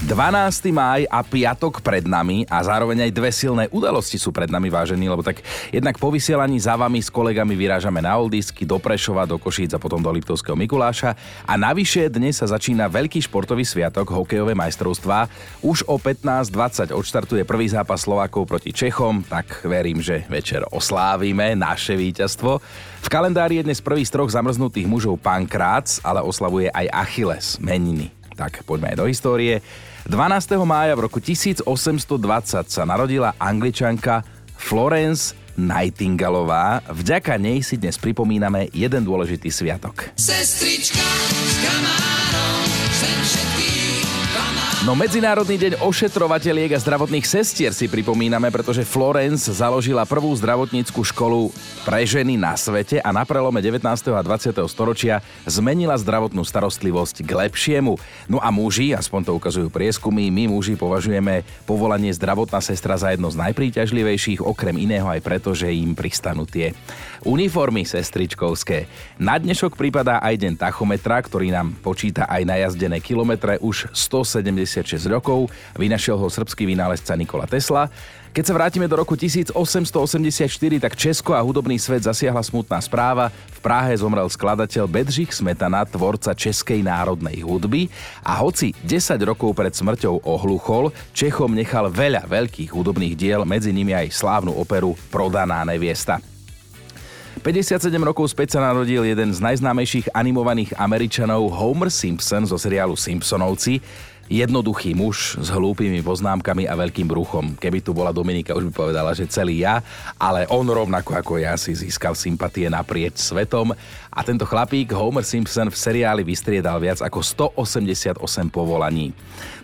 12. máj a piatok pred nami a zároveň aj dve silné udalosti sú pred nami vážení, lebo tak jednak po vysielaní za vami s kolegami vyrážame na Oldisky, do Prešova, do Košíc a potom do Liptovského Mikuláša a navyše dnes sa začína veľký športový sviatok hokejové majstrovstvá. Už o 15.20 odštartuje prvý zápas Slovákov proti Čechom, tak verím, že večer oslávime naše víťazstvo. V kalendári je dnes prvý z troch zamrznutých mužov Pankrác, ale oslavuje aj Achilles, meniny. Tak poďme aj do histórie. 12. mája v roku 1820 sa narodila angličanka Florence Nightingaleová. Vďaka nej si dnes pripomíname jeden dôležitý sviatok. Sestrička s kamárom, No Medzinárodný deň ošetrovateľiek a zdravotných sestier si pripomíname, pretože Florence založila prvú zdravotníckú školu pre ženy na svete a na prelome 19. a 20. storočia zmenila zdravotnú starostlivosť k lepšiemu. No a muži, aspoň to ukazujú prieskumy, my muži považujeme povolanie zdravotná sestra za jedno z najpríťažlivejších, okrem iného aj preto, že im pristanú tie uniformy sestričkovské. Na dnešok pripadá aj deň tachometra, ktorý nám počíta aj najazdené kilometre už 170 66 rokov, vynašiel ho srbský vynálezca Nikola Tesla. Keď sa vrátime do roku 1884, tak Česko a hudobný svet zasiahla smutná správa. V Prahe zomrel skladateľ Bedřich Smetana, tvorca českej národnej hudby a hoci 10 rokov pred smrťou ohluchol, Čechom nechal veľa veľkých hudobných diel, medzi nimi aj slávnu operu Prodaná neviesta. 57 rokov späť sa narodil jeden z najznámejších animovaných Američanov Homer Simpson zo seriálu Simpsonovci. Jednoduchý muž s hlúpými poznámkami a veľkým bruchom. Keby tu bola Dominika, už by povedala, že celý ja, ale on rovnako ako ja si získal sympatie naprieč svetom a tento chlapík Homer Simpson v seriáli vystriedal viac ako 188 povolaní.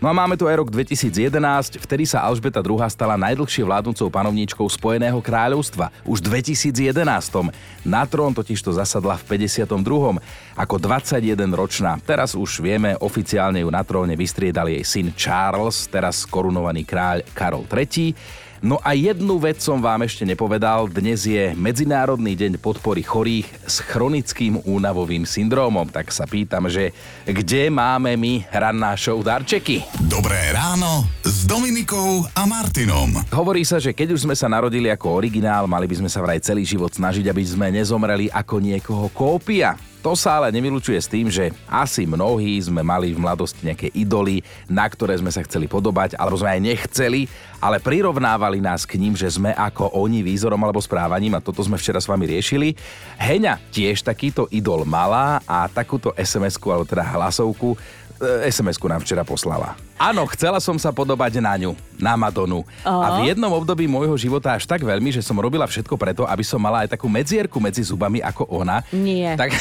No a máme tu aj rok 2011, vtedy sa Alžbeta II stala najdlhšie vládnúcou panovníčkou Spojeného kráľovstva. Už v 2011. Na trón totiž to zasadla v 52. ako 21 ročná. Teraz už vieme, oficiálne ju na tróne vystriedal vystriedal jej syn Charles, teraz korunovaný kráľ Karol III. No a jednu vec som vám ešte nepovedal, dnes je Medzinárodný deň podpory chorých s chronickým únavovým syndrómom. Tak sa pýtam, že kde máme my ranná show darčeky? Dobré ráno s Dominikou a Martinom. Hovorí sa, že keď už sme sa narodili ako originál, mali by sme sa vraj celý život snažiť, aby sme nezomreli ako niekoho kópia. To sa ale nevylučuje s tým, že asi mnohí sme mali v mladosti nejaké idoly, na ktoré sme sa chceli podobať, alebo sme aj nechceli, ale prirovnávali nás k ním, že sme ako oni výzorom alebo správaním a toto sme včera s vami riešili. Heňa tiež takýto idol mala a takúto SMS-ku alebo teda hlasovku SMS-ku nám včera poslala. Áno, chcela som sa podobať na ňu, na Madonu. Oh. A v jednom období môjho života až tak veľmi, že som robila všetko preto, aby som mala aj takú medzierku medzi zubami ako ona. Nie. Tak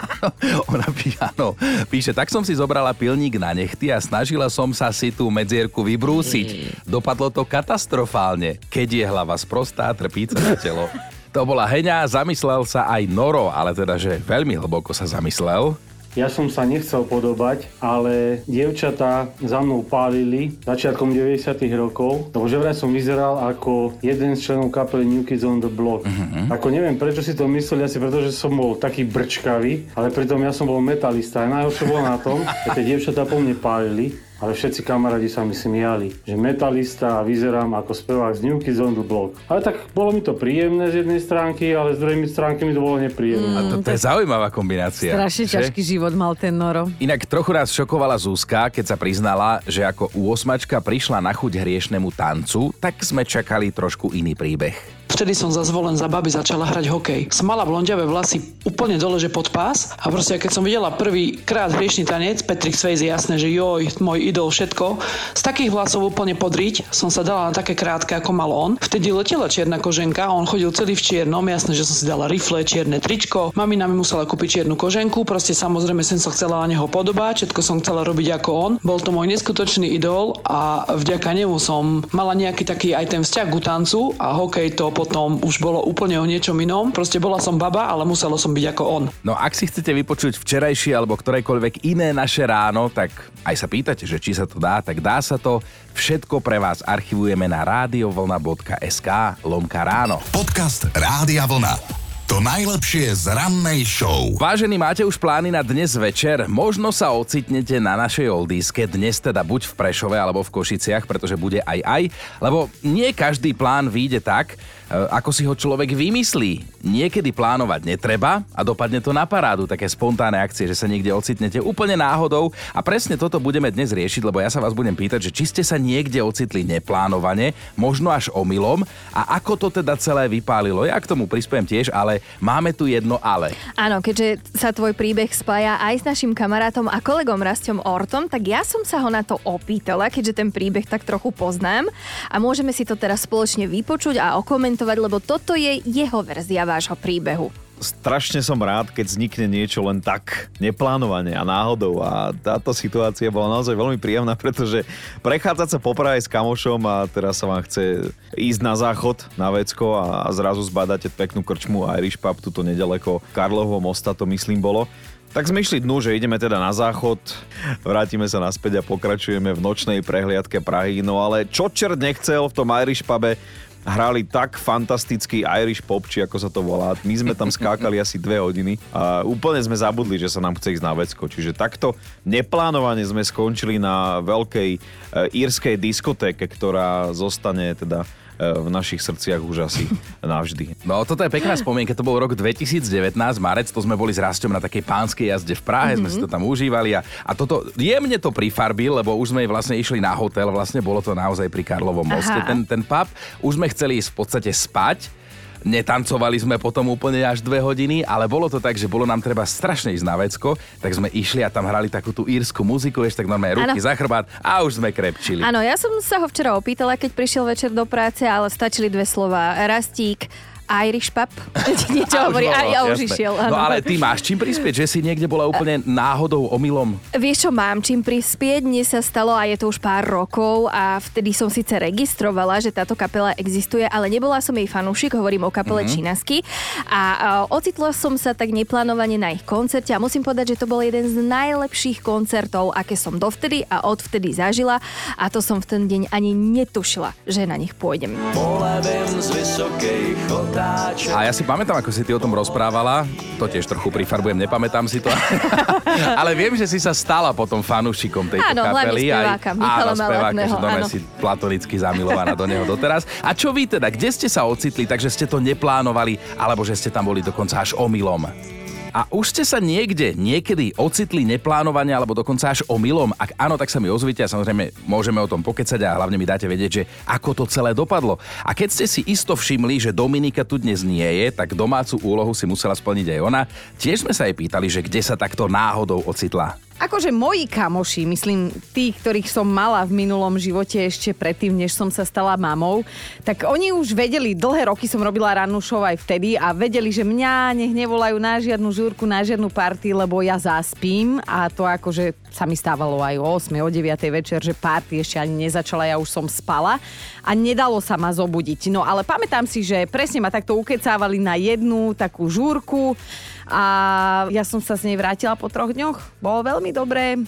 ona píše, áno, píše, tak som si zobrala pilník na nechty a snažila som sa si tú medzierku vybrúsiť. Dopadlo to katastrofálne. Keď je hlava sprostá, trpí celé telo. To bola Heňa, zamyslel sa aj Noro, ale teda, že veľmi hlboko sa zamyslel. Ja som sa nechcel podobať, ale dievčatá za mnou pálili začiatkom 90 rokov, lebo že vraj som vyzeral ako jeden z členov kapely New Kids on the Block. Uh-huh. Ako neviem, prečo si to mysleli, asi preto, že som bol taký brčkavý, ale pritom ja som bol metalista. A najhoršie bolo na tom, že tie dievčatá po mne pálili ale všetci kamarádi sa mi smiali, že metalista a vyzerám ako spevák z New Kids on the Block. Ale tak bolo mi to príjemné z jednej stránky, ale z druhej stránky mi to bolo nepríjemné. Mm, a to, to je zaujímavá kombinácia. Strašne že? ťažký život mal ten Noro. Inak trochu nás šokovala Zúska, keď sa priznala, že ako u osmačka prišla na chuť hriešnemu tancu, tak sme čakali trošku iný príbeh. Vtedy som za zvolen za baby začala hrať hokej. Smala blondiavé vlasy úplne dole, že pod pás a proste keď som videla prvý krát hriešný tanec, Patrick Swayze jasné, že joj, môj idol, všetko. Z takých vlasov úplne podriť som sa dala na také krátke, ako mal on. Vtedy letela čierna koženka, on chodil celý v čiernom, jasné, že som si dala rifle, čierne tričko. Mamina mi musela kúpiť čiernu koženku, proste samozrejme som sa chcela na neho podobať, všetko som chcela robiť ako on. Bol to môj neskutočný idol a vďaka nemu som mala nejaký taký aj ten vzťah k tancu a hokej to potom už bolo úplne o niečom inom. Proste bola som baba, ale musela som byť ako on. No ak si chcete vypočuť včerajšie alebo ktorékoľvek iné naše ráno, tak aj sa pýtate, že či sa to dá, tak dá sa to. Všetko pre vás archivujeme na radiovlna.sk lomka ráno. Podcast Rádia Vlna. To najlepšie z rannej show. Vážení, máte už plány na dnes večer? Možno sa ocitnete na našej oldíske, dnes teda buď v Prešove alebo v Košiciach, pretože bude aj aj, lebo nie každý plán vyjde tak, ako si ho človek vymyslí. Niekedy plánovať netreba a dopadne to na parádu, také spontánne akcie, že sa niekde ocitnete úplne náhodou a presne toto budeme dnes riešiť, lebo ja sa vás budem pýtať, že či ste sa niekde ocitli neplánovane, možno až omylom a ako to teda celé vypálilo. Ja k tomu prispiem tiež, ale máme tu jedno ale. Áno, keďže sa tvoj príbeh spája aj s našim kamarátom a kolegom Rastom Ortom, tak ja som sa ho na to opýtala, keďže ten príbeh tak trochu poznám a môžeme si to teraz spoločne vypočuť a okomentovať, lebo toto je jeho verzia vášho príbehu strašne som rád, keď vznikne niečo len tak neplánovane a náhodou a táto situácia bola naozaj veľmi príjemná, pretože prechádzať sa po Prahe s kamošom a teraz sa vám chce ísť na záchod na vecko a, zrazu zbadáte peknú krčmu Irish Pub tuto nedaleko Karlovho mosta to myslím bolo. Tak sme išli dnu, že ideme teda na záchod, vrátime sa naspäť a pokračujeme v nočnej prehliadke Prahy. No ale čo čert nechcel v tom Irish pube, hrali tak fantastický Irish pop, či ako sa to volá. My sme tam skákali asi dve hodiny a úplne sme zabudli, že sa nám chce ísť na vecko. Čiže takto neplánovane sme skončili na veľkej e, írskej diskotéke, ktorá zostane teda v našich srdciach už asi navždy. No toto je pekná spomienka, to bol rok 2019, marec, to sme boli s Rastom na takej pánskej jazde v Prahe, mm-hmm. sme si to tam užívali a, a toto jemne to prifarbil, lebo už sme vlastne išli na hotel, vlastne bolo to naozaj pri Karlovom moste, ten, ten pub, už sme chceli ísť v podstate spať, Netancovali sme potom úplne až dve hodiny, ale bolo to tak, že bolo nám treba strašne ísť na vecko, tak sme išli a tam hrali takú tú írsku muziku, ešte tak normálne ruky ano. za chrbát a už sme krepčili. Áno, ja som sa ho včera opýtala, keď prišiel večer do práce, ale stačili dve slova. Rastík, Irish pub. Niečo hovorí, a ja už išiel. No ale ty máš čím prispieť, že si niekde bola úplne náhodou, omylom? Vieš čo, mám čím prispieť. Mne sa stalo, a je to už pár rokov a vtedy som síce registrovala, že táto kapela existuje, ale nebola som jej fanúšik, hovorím o kapele mm-hmm. Činasky. A, a ocitla som sa tak neplánovane na ich koncerte a musím povedať, že to bol jeden z najlepších koncertov, aké som dovtedy a odvtedy zažila a to som v ten deň ani netušila, že na nich pôjdem. z vysokej a ja si pamätám, ako si ty o tom rozprávala, to tiež trochu prifarbujem, nepamätám si to, ale viem, že si sa stala potom fanúšikom tejto áno, kapely. Áno, speváka, Michala speváka, že si platonicky zamilovaná do neho doteraz. A čo vy teda, kde ste sa ocitli, takže ste to neplánovali, alebo že ste tam boli dokonca až omylom? A už ste sa niekde, niekedy ocitli neplánovane alebo dokonca až omylom? Ak áno, tak sa mi ozvite a samozrejme môžeme o tom pokecať a hlavne mi dáte vedieť, že ako to celé dopadlo. A keď ste si isto všimli, že Dominika tu dnes nie je, tak domácu úlohu si musela splniť aj ona. Tiež sme sa jej pýtali, že kde sa takto náhodou ocitla. Akože moji kamoši, myslím tí, ktorých som mala v minulom živote ešte predtým, než som sa stala mamou, tak oni už vedeli, dlhé roky som robila rannú show aj vtedy a vedeli, že mňa nech nevolajú na žiadnu žúrku, na žiadnu party, lebo ja zaspím a to akože sa mi stávalo aj o 8, o 9 večer, že party ešte ani nezačala, ja už som spala a nedalo sa ma zobudiť. No ale pamätám si, že presne ma takto ukecávali na jednu takú žúrku a ja som sa z nej vrátila po troch dňoch. Bolo veľmi dobré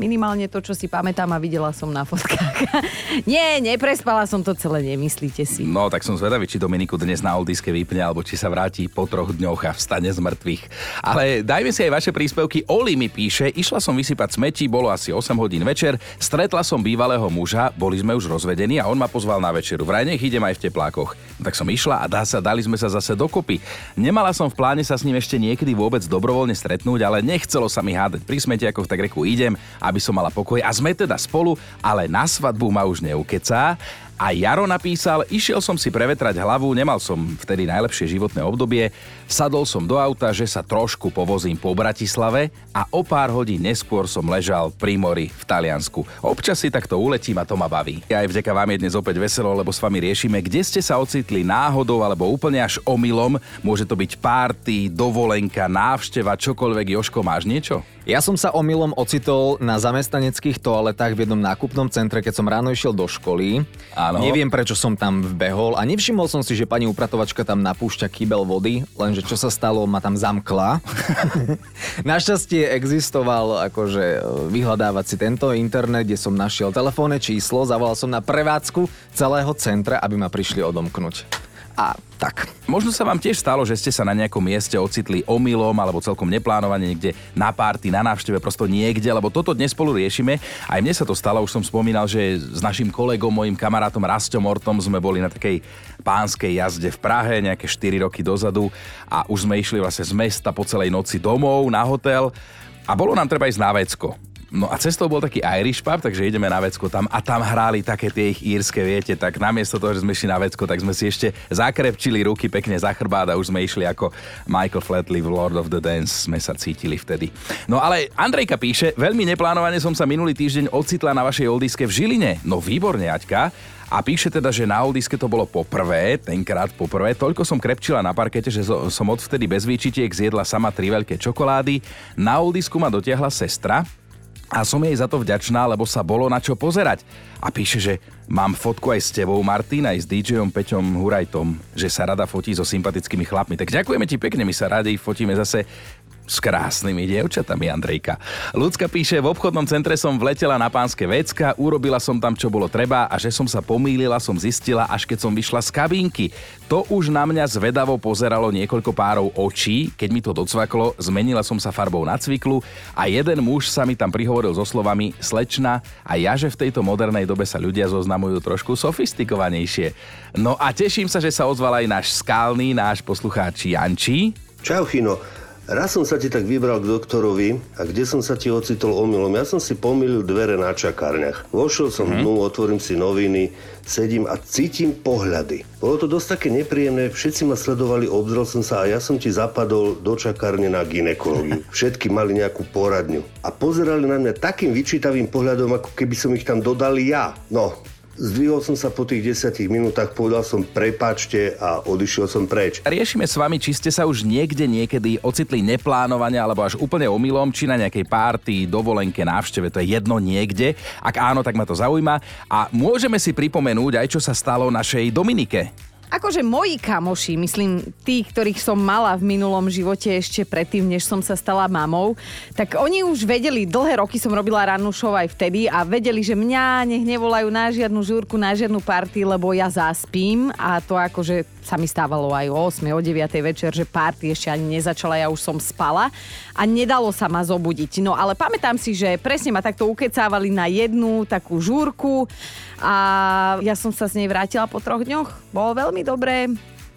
minimálne to, čo si pamätám a videla som na fotkách. Nie, neprespala som to celé, nemyslíte si. No, tak som zvedavý, či Dominiku dnes na Oldiske vypne, alebo či sa vráti po troch dňoch a vstane z mŕtvych. Ale dajme si aj vaše príspevky. Oli mi píše, išla som vysypať smeti, bolo asi 8 hodín večer, stretla som bývalého muža, boli sme už rozvedení a on ma pozval na večeru. Vraj nech idem aj v teplákoch. Tak som išla a dá sa, dali sme sa zase dokopy. Nemala som v pláne sa s ním ešte niekedy vôbec dobrovoľne stretnúť, ale nechcelo sa mi hádať pri smetiakoch, tak reku idem a aby som mala pokoj. A sme teda spolu, ale na svadbu ma už neukecá. A Jaro napísal, išiel som si prevetrať hlavu, nemal som vtedy najlepšie životné obdobie, sadol som do auta, že sa trošku povozím po Bratislave a o pár hodín neskôr som ležal pri mori v Taliansku. Občas si takto uletím a to ma baví. Aj vďaka vám je dnes opäť veselo, lebo s vami riešime, kde ste sa ocitli náhodou alebo úplne až omylom. Môže to byť párty, dovolenka, návšteva, čokoľvek. Joško, máš niečo? Ja som sa omylom ocitol na zamestnaneckých toaletách v jednom nákupnom centre, keď som ráno išiel do školy. Áno. Neviem, prečo som tam vbehol a nevšimol som si, že pani upratovačka tam napúšťa kýbel vody, lenže čo sa stalo, ma tam zamkla. Našťastie existoval akože vyhľadávací tento internet, kde som našiel telefónne číslo, zavolal som na prevádzku celého centra, aby ma prišli odomknúť. A tak. Možno sa vám tiež stalo, že ste sa na nejakom mieste ocitli omylom alebo celkom neplánovane niekde na párty, na návšteve, prosto niekde, lebo toto dnes spolu riešime. Aj mne sa to stalo, už som spomínal, že s našim kolegom, mojim kamarátom Rastom Ortom sme boli na takej pánskej jazde v Prahe nejaké 4 roky dozadu a už sme išli vlastne z mesta po celej noci domov na hotel a bolo nám treba ísť na vecko. No a cestou bol taký Irish pub, takže ideme na vecko tam a tam hráli také tie ich írske, viete, tak namiesto toho, že sme išli na vecko, tak sme si ešte zakrepčili ruky pekne za chrbát a už sme išli ako Michael Flatley v Lord of the Dance, sme sa cítili vtedy. No ale Andrejka píše, veľmi neplánovane som sa minulý týždeň ocitla na vašej oldiske v Žiline. No výborne, Aťka. A píše teda, že na oldiske to bolo poprvé, tenkrát poprvé. Toľko som krepčila na parkete, že som odvtedy bez výčitiek zjedla sama tri veľké čokolády. Na oldisku ma dotiahla sestra, a som jej za to vďačná, lebo sa bolo na čo pozerať. A píše, že mám fotku aj s tebou, Martin, aj s DJom Peťom Hurajtom, že sa rada fotí so sympatickými chlapmi. Tak ďakujeme ti pekne, my sa radi fotíme zase s krásnymi dievčatami, Andrejka. Ľudská píše, v obchodnom centre som vletela na pánske vecka, urobila som tam, čo bolo treba a že som sa pomýlila, som zistila, až keď som vyšla z kabínky. To už na mňa zvedavo pozeralo niekoľko párov očí, keď mi to docvaklo, zmenila som sa farbou na cviklu a jeden muž sa mi tam prihovoril so slovami slečna a ja, že v tejto modernej dobe sa ľudia zoznamujú trošku sofistikovanejšie. No a teším sa, že sa ozval aj náš skálny, náš poslucháč Janči. Čau, Chino. Raz som sa ti tak vybral k doktorovi a kde som sa ti ocitol omylom. Ja som si pomýlil dvere na čakárniach. Vošiel som mm-hmm. dnu, otvorím si noviny, sedím a cítim pohľady. Bolo to dosť také nepríjemné, všetci ma sledovali, obzrel som sa a ja som ti zapadol do čakárne na ginekológiu. Všetky mali nejakú poradňu. A pozerali na mňa takým vyčítavým pohľadom, ako keby som ich tam dodal ja. No, Zdvihol som sa po tých 10 minútach, povedal som prepáčte a odišiel som preč. Riešime s vami, či ste sa už niekde niekedy ocitli neplánovane alebo až úplne omylom, či na nejakej párty, dovolenke, návšteve, to je jedno niekde. Ak áno, tak ma to zaujíma. A môžeme si pripomenúť aj, čo sa stalo našej Dominike. Akože moji kamoši, myslím tí, ktorých som mala v minulom živote ešte predtým, než som sa stala mamou, tak oni už vedeli, dlhé roky som robila rannú show aj vtedy a vedeli, že mňa nech nevolajú na žiadnu žúrku, na žiadnu party, lebo ja zaspím a to akože sa mi stávalo aj o 8, o 9 večer, že party ešte ani nezačala, ja už som spala a nedalo sa ma zobudiť. No ale pamätám si, že presne ma takto ukecávali na jednu takú žúrku a ja som sa z nej vrátila po troch dňoch. Bolo veľmi dobré,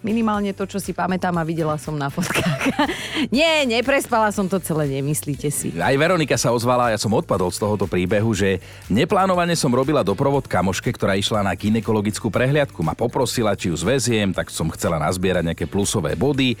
minimálne to, čo si pamätám a videla som na fotkách. Nie, neprespala som to celé, nemyslíte si. Aj Veronika sa ozvala, ja som odpadol z tohoto príbehu, že neplánovane som robila doprovod kamoške, ktorá išla na ginekologickú prehliadku. Ma poprosila, či ju zväziem, tak som chcela nazbierať nejaké plusové body.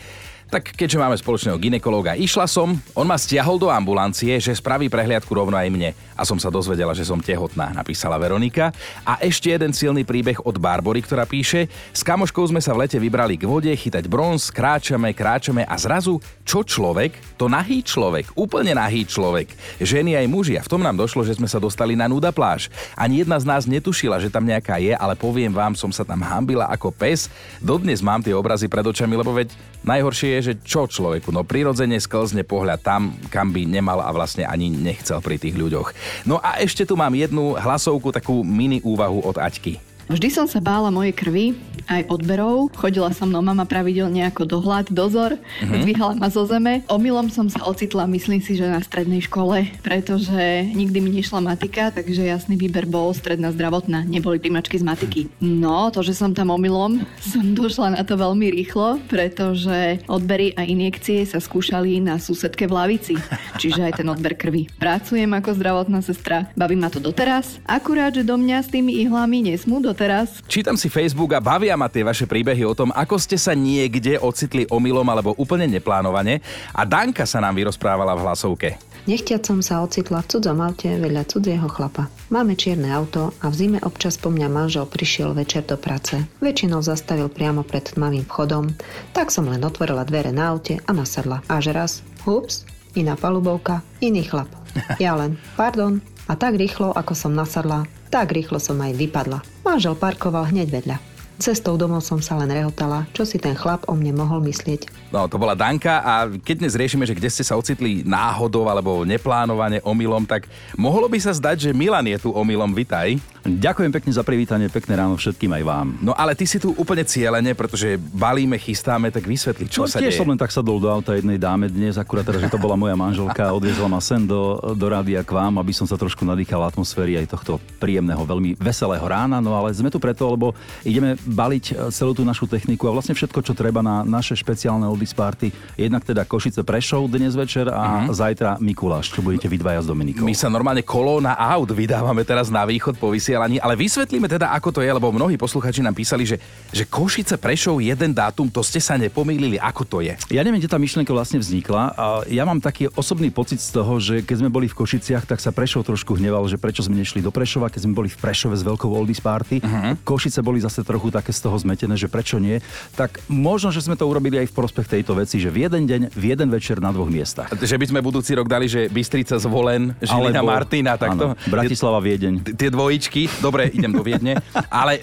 Tak keďže máme spoločného ginekológa, išla som, on ma stiahol do ambulancie, že spraví prehliadku rovno aj mne. A som sa dozvedela, že som tehotná, napísala Veronika. A ešte jeden silný príbeh od Barbory, ktorá píše, s kamoškou sme sa v lete vybrali k vode, chytať bronz, kráčame, kráčame a zrazu, čo človek? To nahý človek, úplne nahý človek. Ženy aj muži a v tom nám došlo, že sme sa dostali na nuda pláž. Ani jedna z nás netušila, že tam nejaká je, ale poviem vám, som sa tam hambila ako pes. Dodnes mám tie obrazy pred očami, lebo veď najhoršie že čo človeku, no prirodzene sklzne pohľad tam, kam by nemal a vlastne ani nechcel pri tých ľuďoch. No a ešte tu mám jednu hlasovku, takú mini úvahu od Aťky. Vždy som sa bála mojej krvi, aj odberov. Chodila so mnou mama pravidelne ako dohľad, dozor, mm-hmm. zdvíhala ma zo zeme. Omylom som sa ocitla, myslím si, že na strednej škole, pretože nikdy mi nešla matika, takže jasný výber bol stredná zdravotná, neboli primačky z matiky. No, to, že som tam omylom, som došla na to veľmi rýchlo, pretože odbery a injekcie sa skúšali na susedke v lavici, čiže aj ten odber krvi. Pracujem ako zdravotná sestra, baví ma to doteraz, akurát, že do mňa s tými ihlami nesmú doteraz. Čítam si Facebook a bavia ma tie vaše príbehy o tom, ako ste sa niekde ocitli omylom alebo úplne neplánovane a Danka sa nám vyrozprávala v hlasovke. Nechťať som sa ocitla v cudzom aute vedľa cudzieho chlapa. Máme čierne auto a v zime občas po mňa manžel prišiel večer do práce. Väčšinou zastavil priamo pred tmavým vchodom, tak som len otvorila dvere na aute a nasadla. Až raz, hups, iná palubovka, iný chlap. Ja len, pardon, a tak rýchlo, ako som nasadla, tak rýchlo som aj vypadla. Manžel parkoval hneď vedľa. Cestou domov som sa len rehotala, čo si ten chlap o mne mohol myslieť. No, to bola Danka a keď dnes riešime, že kde ste sa ocitli náhodou alebo neplánovane omylom, tak mohlo by sa zdať, že Milan je tu omylom, vitaj. Ďakujem pekne za privítanie, pekné ráno všetkým aj vám. No ale ty si tu úplne cieľene, pretože balíme, chystáme, tak vysvetli, čo no, sa tiež deje. som len tak sadol do auta jednej dáme dnes, akurát teraz, že to bola moja manželka, odviezla ma sem do, do rádia k vám, aby som sa trošku nadýchal atmosféry aj tohto príjemného, veľmi veselého rána. No ale sme tu preto, lebo ideme baliť e, celú tú našu techniku a vlastne všetko, čo treba na naše špeciálne oldies party. Jednak teda Košice Prešov dnes večer a mm-hmm. zajtra Mikuláš, čo budete vy dvaja s Dominikou. My sa normálne kolóna aut vydávame teraz na východ po vysielaní, ale vysvetlíme teda, ako to je, lebo mnohí posluchači nám písali, že, že Košice Prešov jeden dátum, to ste sa nepomýlili, ako to je. Ja neviem, kde tá myšlienka vlastne vznikla. A ja mám taký osobný pocit z toho, že keď sme boli v Košiciach, tak sa Prešov trošku hneval, že prečo sme nešli do Prešova, keď sme boli v Prešove s veľkou oldies party. Uh-huh. Košice boli zase trochu také z toho zmetené, že prečo nie. Tak možno, že sme to urobili aj v prospech tejto veci, že v jeden deň, v jeden večer na dvoch miestach. Že by sme budúci rok dali, že Bystrica zvolen, Žilina Alebo, Martina, takto. Áno, Bratislava Viedeň. Tie dvojičky, dobre, idem do Viedne. Ale e,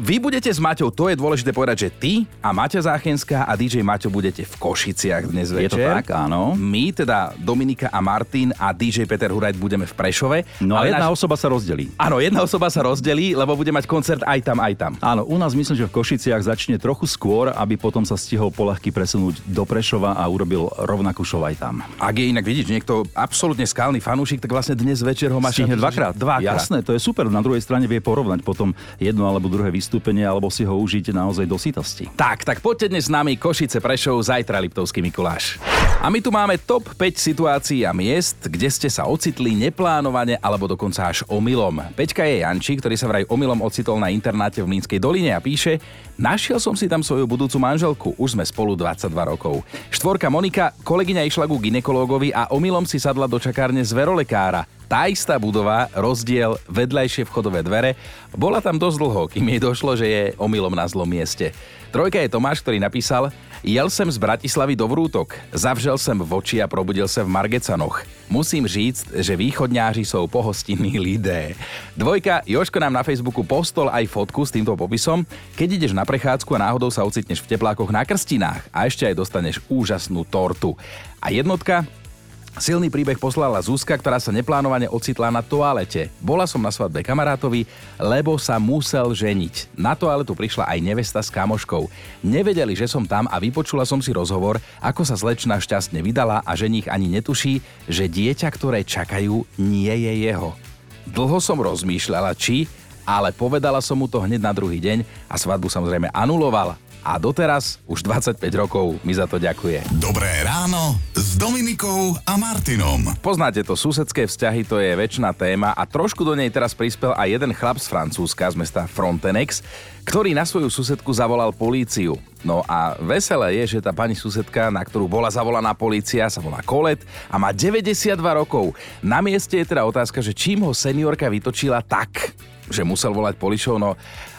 vy budete s Maťou, to je dôležité povedať, že ty a Maťa Záchenská a DJ Maťo budete v Košiciach dnes večer. Je to tak, áno. My teda Dominika a Martin a DJ Peter Hurajt budeme v Prešove. No a jedna naš... osoba sa rozdelí. Áno, jedna osoba sa rozdelí, lebo bude mať koncert aj tam, aj tam. Áno, u nás myslím, že v Košiciach začne trochu skôr, aby potom sa stihol polahky presunúť do Prešova a urobil rovnakú show aj tam. Ak je inak vidíš niekto absolútne skalný fanúšik, tak vlastne dnes večer ho máš dvakrát. dvakrát. Jasné, to je super. Na druhej strane vie porovnať potom jedno alebo druhé vystúpenie, alebo si ho užiť naozaj do sítosti. Tak, tak poďte dnes s nami Košice Prešov, zajtra Liptovský Mikuláš. A my tu máme top 5 situácií a miest, kde ste sa ocitli neplánovane alebo dokonca až omylom. Peťka je Janči, ktorý sa vraj omylom ocitol na internáte v Mlínskej doline a píše Našiel som si tam svoju budúcu manželku, už sme spolu 22 rokov. Štvorka Monika, kolegyňa išla ku ginekológovi a omylom si sadla do čakárne zverolekára. Tá istá budova, rozdiel, vedľajšie vchodové dvere, bola tam dosť dlho, kým jej došlo, že je omylom na zlom mieste. Trojka je Tomáš, ktorý napísal Jel sem z Bratislavy do Vrútok, zavžel sem v oči a probudil sa v Margecanoch. Musím říct, že východňáři sú pohostinní lidé. Dvojka, Joško nám na Facebooku postol aj fotku s týmto popisom. Keď ideš na prechádzku a náhodou sa ocitneš v teplákoch na krstinách a ešte aj dostaneš úžasnú tortu. A jednotka, Silný príbeh poslala Zuzka, ktorá sa neplánovane ocitla na toalete. Bola som na svadbe kamarátovi, lebo sa musel ženiť. Na toaletu prišla aj nevesta s kamoškou. Nevedeli, že som tam a vypočula som si rozhovor, ako sa slečna šťastne vydala a ženich ani netuší, že dieťa, ktoré čakajú, nie je jeho. Dlho som rozmýšľala, či, ale povedala som mu to hneď na druhý deň a svadbu samozrejme anuloval a doteraz už 25 rokov mi za to ďakuje. Dobré ráno s Dominikou a Martinom. Poznáte to, susedské vzťahy to je väčšiná téma a trošku do nej teraz prispel aj jeden chlap z Francúzska z mesta Frontenex, ktorý na svoju susedku zavolal políciu. No a veselé je, že tá pani susedka, na ktorú bola zavolaná polícia, sa volá Kolet a má 92 rokov. Na mieste je teda otázka, že čím ho seniorka vytočila tak, že musel volať polišov, no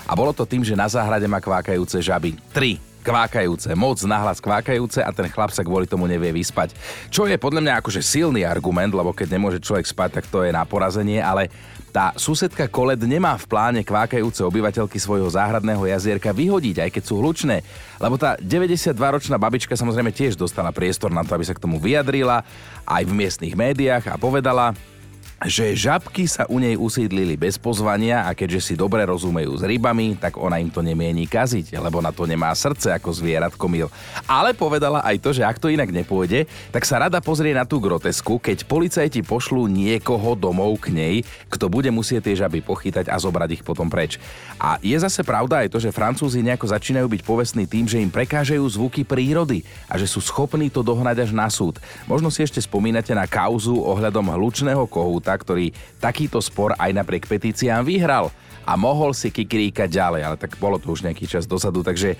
a bolo to tým, že na záhrade má kvákajúce žaby. Tri kvákajúce, moc nahlas kvákajúce a ten chlap sa kvôli tomu nevie vyspať. Čo je podľa mňa akože silný argument, lebo keď nemôže človek spať, tak to je na porazenie, ale tá susedka Koled nemá v pláne kvákajúce obyvateľky svojho záhradného jazierka vyhodiť, aj keď sú hlučné, lebo tá 92-ročná babička samozrejme tiež dostala priestor na to, aby sa k tomu vyjadrila aj v miestnych médiách a povedala, že žabky sa u nej usídlili bez pozvania a keďže si dobre rozumejú s rybami, tak ona im to nemieni kaziť, lebo na to nemá srdce ako zvieratko mil. Ale povedala aj to, že ak to inak nepôjde, tak sa rada pozrie na tú grotesku, keď policajti pošlú niekoho domov k nej, kto bude musieť tie žaby pochytať a zobrať ich potom preč. A je zase pravda aj to, že Francúzi nejako začínajú byť povestní tým, že im prekážajú zvuky prírody a že sú schopní to dohnať až na súd. Možno si ešte spomínate na kauzu ohľadom hlučného kohúta, Čaputa, ktorý takýto spor aj napriek petíciám vyhral a mohol si kikríkať ďalej, ale tak bolo to už nejaký čas dozadu, takže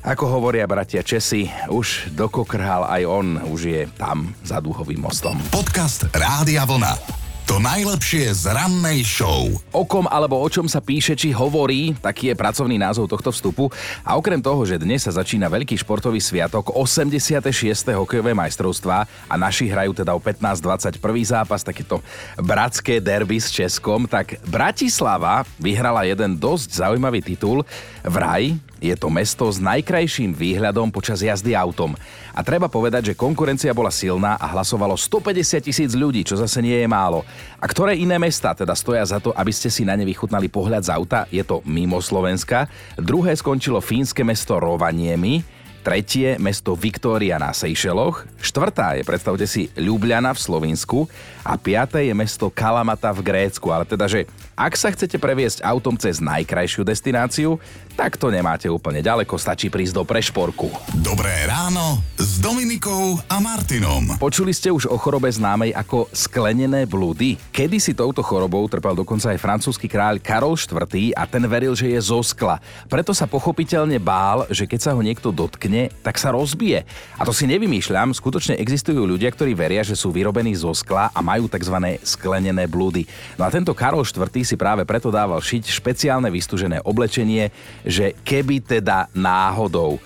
ako hovoria bratia Česi, už dokokrhal aj on, už je tam za dúhovým mostom. Podcast Rádia Vlna. To najlepšie z rannej show. O kom alebo o čom sa píše či hovorí, taký je pracovný názov tohto vstupu. A okrem toho, že dnes sa začína veľký športový sviatok 86. hokejové majstrovstvá a naši hrajú teda o 15-21. zápas, takéto bratské derby s Českom, tak Bratislava vyhrala jeden dosť zaujímavý titul. Vraj Je to mesto s najkrajším výhľadom počas jazdy autom. A treba povedať, že konkurencia bola silná a hlasovalo 150 tisíc ľudí, čo zase nie je málo. A ktoré iné mesta teda stoja za to, aby ste si na ne vychutnali pohľad z auta? Je to mimo Slovenska. Druhé skončilo fínske mesto Rovaniemi, tretie mesto Viktória na Seychelloch, štvrtá je, predstavte si, Ljubljana v Slovensku a piaté je mesto Kalamata v Grécku. Ale teda, že ak sa chcete previesť autom cez najkrajšiu destináciu, tak to nemáte úplne ďaleko, stačí prísť do Prešporku. Dobré ráno s Dominikou a Martinom. Počuli ste už o chorobe známej ako sklenené blúdy? Kedy si touto chorobou trpel dokonca aj francúzsky kráľ Karol IV a ten veril, že je zo skla. Preto sa pochopiteľne bál, že keď sa ho niekto dotkne, tak sa rozbije. A to si nevymýšľam, skutočne existujú ľudia, ktorí veria, že sú vyrobení zo skla a majú tzv. sklenené blúdy. No a tento Karol IV si práve preto dával šiť špeciálne vystúžené oblečenie, že keby teda náhodou.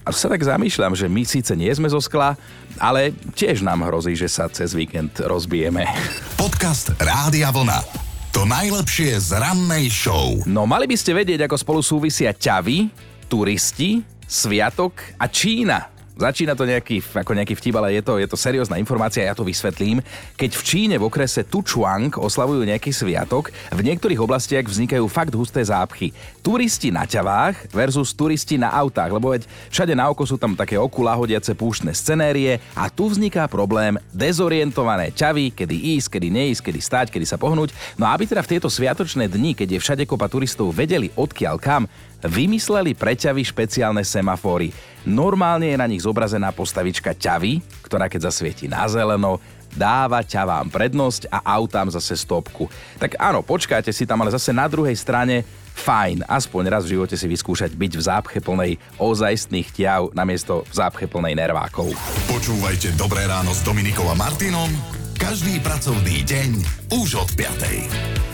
A sa tak zamýšľam, že my síce nie sme zo skla, ale tiež nám hrozí, že sa cez víkend rozbijeme. Podcast Rádia Vlna. To najlepšie z rannej show. No mali by ste vedieť, ako spolu súvisia ťavy, turisti, sviatok a Čína. Začína to nejaký, ako nejaký vtip, ale je to, je to seriózna informácia, ja to vysvetlím. Keď v Číne v okrese Tuchuang oslavujú nejaký sviatok, v niektorých oblastiach vznikajú fakt husté zápchy. Turisti na ťavách versus turisti na autách, lebo veď všade na oko sú tam také okulahodiace púštne scenérie a tu vzniká problém dezorientované ťavy, kedy ísť, kedy neísť, kedy stať, kedy sa pohnúť. No a aby teda v tieto sviatočné dni, keď je všade kopa turistov, vedeli odkiaľ kam, vymysleli pre ťavy špeciálne semafóry. Normálne je na nich zobrazená postavička ťavy, ktorá keď zasvieti na zeleno, dáva ťavám prednosť a autám zase stopku. Tak áno, počkáte si tam, ale zase na druhej strane fajn, aspoň raz v živote si vyskúšať byť v zápche plnej ozajstných ťav namiesto v zápche plnej nervákov. Počúvajte Dobré ráno s Dominikom a Martinom každý pracovný deň už od 5.